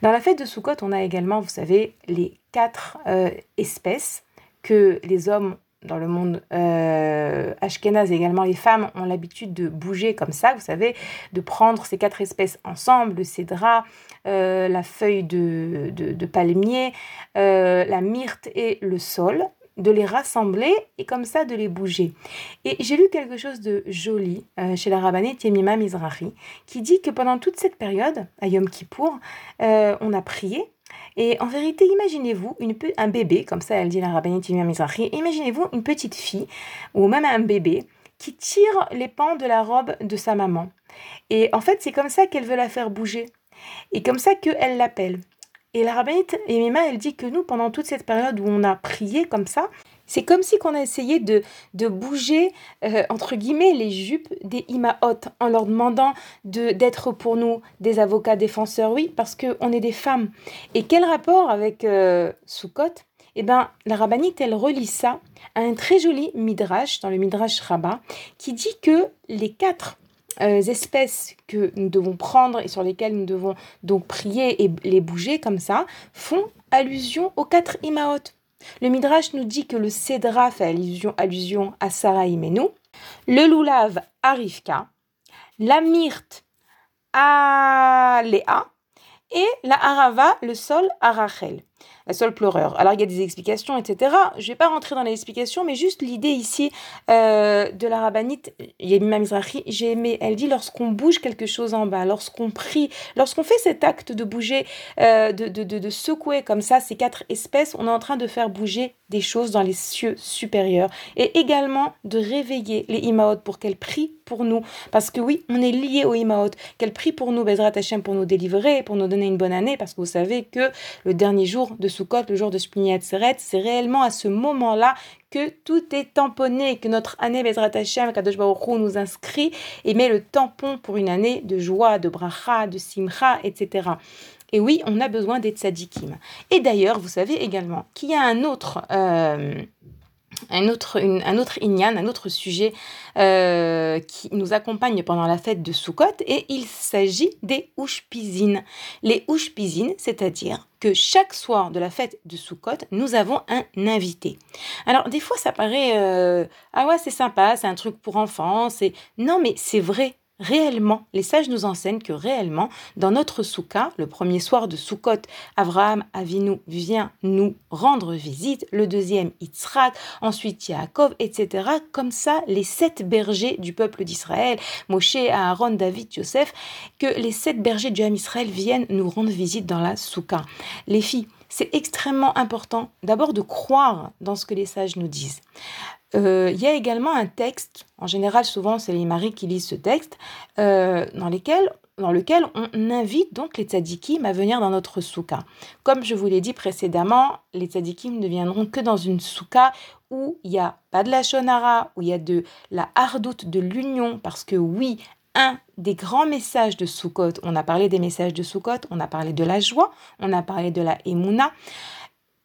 B: Dans la fête de Sukkot, on a également, vous savez, les quatre euh, espèces que les hommes dans le monde euh, ashkénaze également les femmes ont l'habitude de bouger comme ça, vous savez, de prendre ces quatre espèces ensemble, le cédra, euh, la feuille de, de, palmier, la myrte et le sol, de les rassembler et comme ça de les bouger. Et j'ai lu quelque chose de joli euh, chez la rabbinite Yemima Mizrahi qui dit que pendant toute cette période, à Yom Kippour, euh, on a prié. Et en vérité, imaginez-vous un bébé, comme ça elle dit la rabbinite Yemima Mizrahi, imaginez-vous une petite fille ou même un bébé qui tire les pans de la robe de sa maman. Et en fait, c'est comme ça qu'elle veut la faire bouger. Et comme ça qu'elle l'appelle. Et la rabbinite Emima, elle dit que nous, pendant toute cette période où on a prié comme ça, c'est comme si qu'on a essayé de, de bouger, euh, entre guillemets, les jupes des imaot en leur demandant de, d'être pour nous des avocats défenseurs. Oui, parce qu'on est des femmes. Et quel rapport avec euh, Sukkot? Eh bien, la rabbinite, elle relie ça à un très joli midrash, dans le midrash Rabbah, qui dit que les quatre euh, espèces que nous devons prendre et sur lesquelles nous devons donc prier et les bouger comme ça font allusion aux quatre Imaot. Le Midrash nous dit que le Cédra fait allusion, allusion à Sarah Imenu, le Loulav à Rivka, la Myrte à Léa. Et la Arava, le sol à Rachel la seule pleureur. Alors il y a des explications, etc. Je ne vais pas rentrer dans les explications, mais juste l'idée ici euh, de la rabbinite Yemima Mizrahi, j'ai aimé, elle dit lorsqu'on bouge quelque chose en bas, lorsqu'on prie, lorsqu'on fait cet acte de bouger, euh, de, de, de, secouer comme ça ces quatre espèces, on est en train de faire bouger des choses dans les cieux supérieurs et également de réveiller les Imaot pour qu'elles prient pour nous. Parce que oui, on est lié aux Imaot, qu'elles prient pour nous, Bezrat Hashem, pour nous délivrer, pour nous donner une bonne année, parce que vous savez que le dernier jour de Sukkot, le jour de Shmini Seret, c'est réellement à ce moment-là que tout est tamponné, que notre année Bezrat Hashem, Kadosh Baruch nous inscrit et met le tampon pour une année de joie, de bracha, de simcha, etc. Et oui, on a besoin des tzadikim. Et d'ailleurs, vous savez également qu'il y a un autre... Euh, un autre, un autre inyan, un autre sujet euh, qui nous accompagne pendant la fête de Sukkot et il s'agit des Ushpizin. Les Ushpizin, c'est-à-dire que chaque soir de la fête de Sukkot, nous avons un invité. Alors des fois ça paraît euh, ah ouais c'est sympa, c'est un truc pour enfants, c'est non mais c'est vrai réellement, les sages nous enseignent que réellement, dans notre soukha, le premier soir de Sukkot, Abraham Avinu vient nous rendre visite, le deuxième Yitzhak, ensuite Yaakov, etc. Comme ça, les sept bergers du peuple d'Israël, Moshe, Aaron, David, Joseph, que les sept bergers du Ham Israël viennent nous rendre visite dans la soukha. Les filles, c'est extrêmement important d'abord de croire dans ce que les sages nous disent. Euh, il y a également un texte, en général souvent c'est les maris qui lisent ce texte, euh, dans, lequel on invite donc les tzadikim à venir dans notre souka. Comme je vous l'ai dit précédemment, les tzadikim ne viendront que dans une souka où il n'y a pas de la shonara, où il y a de la hardoute, de l'union, parce que oui, un des grands messages de Sukkot, on a parlé des messages de Sukkot, on a parlé de la joie, on a parlé de la emuna,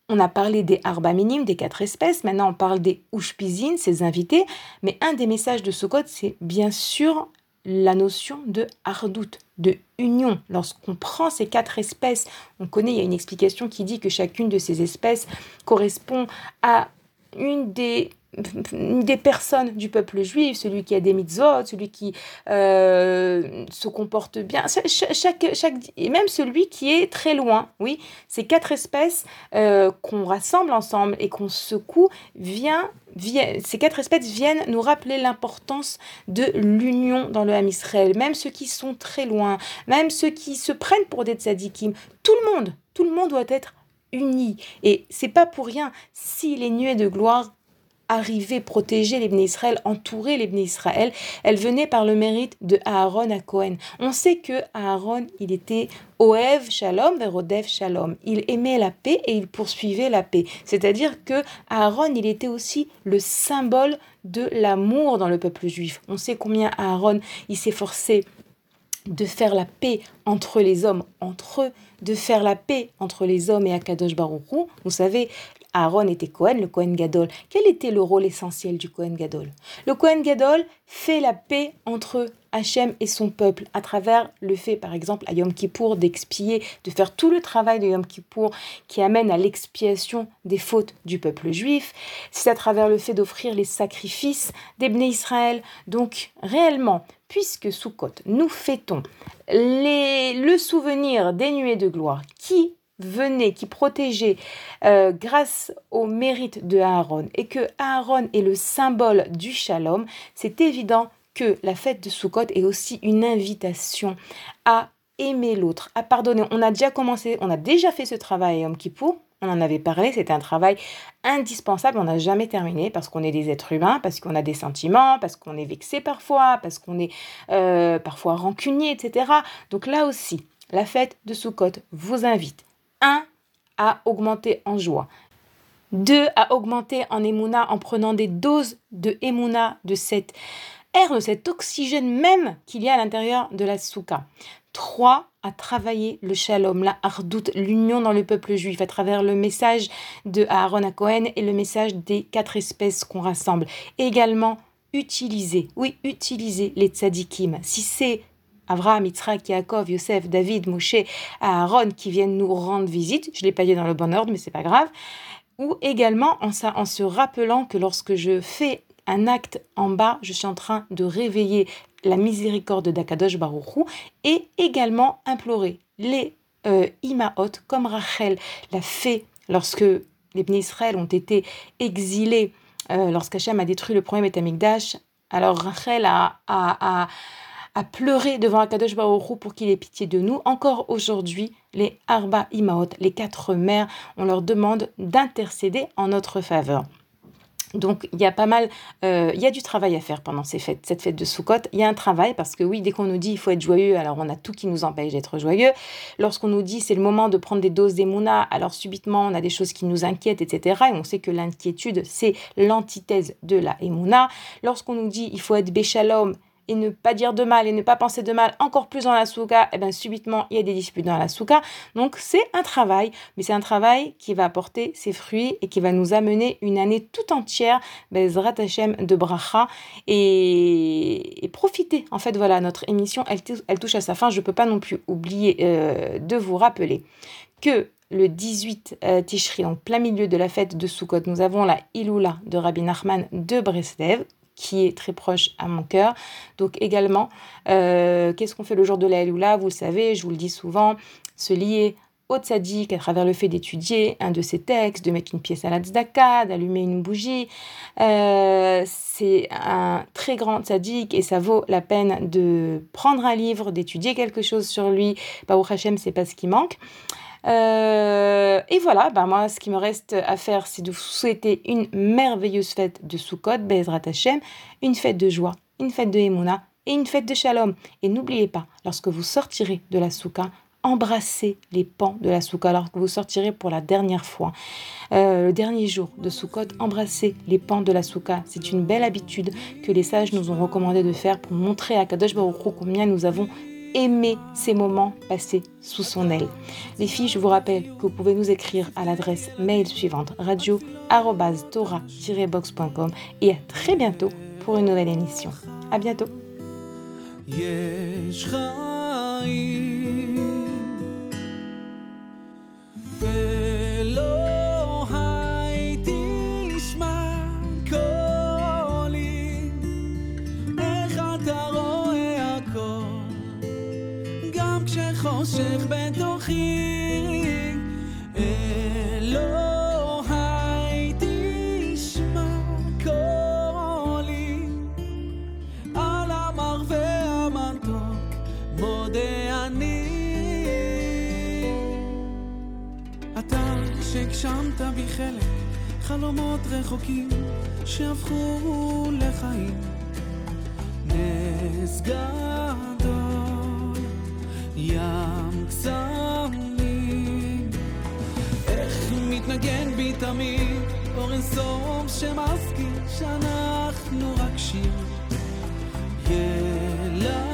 B: on a parlé des arba minimes, des quatre espèces. Maintenant, on parle des ushpizines, ces invités. Mais un des messages de Sukkot, c'est bien sûr la notion de hardout, de union. Lorsqu'on prend ces quatre espèces, on connaît, il y a une explication qui dit que chacune de ces espèces correspond à une des des personnes du peuple juif, celui qui a des mitzvot, celui qui euh, se comporte bien, chaque, chaque, et même celui qui est très loin. Oui, ces quatre espèces euh, qu'on rassemble ensemble et qu'on secoue, vient, ces quatre espèces viennent nous rappeler l'importance de l'union dans le Ham Israël. Même ceux qui sont très loin, même ceux qui se prennent pour des tzadikim, tout le monde, tout le monde doit être uni. Et c'est pas pour rien si les nuées de gloire arriver, protéger les Israël, entourer les Israël, elle venait par le mérite de Aaron à Cohen. On sait que Aaron, il était Oev Shalom Verodev Shalom. Il aimait la paix et il poursuivait la paix. C'est-à-dire que Aaron, il était aussi le symbole de l'amour dans le peuple juif. On sait combien Aaron, il s'efforçait de faire la paix entre les hommes, entre eux, de faire la paix entre les hommes et Akadosh Baruch Vous savez, Aaron était Cohen, le Cohen Gadol. Quel était le rôle essentiel du Cohen Gadol? Le Cohen Gadol fait la paix entre Hachem et son peuple à travers le fait, par exemple, à Yom Kippour d'expier, de faire tout le travail de Yom Kippour qui amène à l'expiation des fautes du peuple juif. C'est à travers le fait d'offrir les sacrifices des Israël. Donc, réellement, puisque Sukkot, nous fêtons les, le souvenir des nuées de gloire qui venait, qui protégeait euh, grâce au mérite de Aaron et que Aaron est le symbole du shalom, c'est évident que la fête de Sukkot est aussi une invitation à aimer l'autre, à pardonner. On a déjà commencé, on a déjà fait ce travail à Yom Kippour, on en avait parlé, c'était un travail indispensable, on n'a jamais terminé parce qu'on est des êtres humains, parce qu'on a des sentiments, parce qu'on est vexé parfois, parce qu'on est euh, parfois rancunier, etc. Donc là aussi, la fête de Sukkot vous invite 1 à augmenter en joie. 2 à augmenter en émouna en prenant des doses de émouna de cette air, de cet oxygène même qu'il y a à l'intérieur de la souka. 3 à travailler le shalom, la hardout, l'union dans le peuple juif à travers le message de Aaron à Cohen et le message des quatre espèces qu'on rassemble. Également, utiliser, oui, utiliser les tzadikim. Si c'est Avraham, Yitzhak, Yaakov, Yosef, David, Moshe, Aaron qui viennent nous rendre visite. Je l'ai pas dit dans le bon ordre, mais c'est pas grave. Ou également en, en se rappelant que lorsque je fais un acte en bas, je suis en train de réveiller la miséricorde d'Akadosh Baruchou et également implorer les euh, comme Rachel l'a fait lorsque les Bnei Israël ont été exilés, euh, lorsqu'Hachem a détruit le premier Betamikdash. Alors Rachel a, a à pleurer devant Akadosh Baruch pour qu'il ait pitié de nous. Encore aujourd'hui, les Arba Imaot, les quatre mères, on leur demande d'intercéder en notre faveur. Donc il y a pas mal, euh, il y a du travail à faire pendant ces fêtes, cette fête de Sukkot. Il y a un travail parce que oui, dès qu'on nous dit il faut être joyeux, alors on a tout qui nous empêche d'être joyeux. Lorsqu'on nous dit c'est le moment de prendre des doses d'émouna, alors subitement on a des choses qui nous inquiètent, etc. Et on sait que l'inquiétude c'est l'antithèse de la émouna. Lorsqu'on nous dit il faut être béchalom, et ne pas dire de mal et ne pas penser de mal encore plus dans la souka, et eh bien subitement il y a des disputes dans la souka. Donc c'est un travail, mais c'est un travail qui va apporter ses fruits et qui va nous amener une année tout entière, Bezrat Hashem de Bracha et, profiter. En fait, voilà, notre émission, elle, elle, touche à sa fin. Je ne peux pas non plus oublier euh, de vous rappeler que le 18 euh, Tishri, en plein milieu de la fête de Sukkot, nous avons la Iloula de Rabbi Nachman de Breslev qui est très proche à mon cœur. Donc également, euh, qu'est-ce qu'on fait le jour de la Lula Vous le savez, je vous le dis souvent, se lier au tzaddik à travers le fait d'étudier un de ses textes, de mettre une pièce à la tzedaka, d'allumer une bougie. Euh, c'est un très grand tzaddik et ça vaut la peine de prendre un livre, d'étudier quelque chose sur lui. Baruch Hashem, c'est pas ce qui manque.
E: Et voilà, bah moi, ce qui me reste à faire, c'est de vous souhaiter une merveilleuse fête de Sukkot, Bezrat Hashem, une fête de joie, une fête de Emouna et une fête de Shalom. Et n'oubliez pas, lorsque vous sortirez de la Soukha, embrassez les pans de la Soukha alors que vous sortirez pour la dernière fois. Euh, le dernier jour de Sukkot, embrassez les pans de la Soukha. C'est une belle habitude que les sages nous ont recommandé de faire pour montrer à Kadosh Baruch combien nous avons aimé ces moments passés sous son aile. Les filles, je vous rappelle que vous pouvez nous écrire à l'adresse mail suivante radio-tora-box.com et à très bientôt pour une nouvelle émission. À bientôt. מושך בתוכי אלוהי תשמע חלק חלומות רחוקים שהפכו לחיים. נסגר. ים קסמים. איך מתנגן בי תמיד אורן סום שמזכיר שאנחנו רק שיר ילד.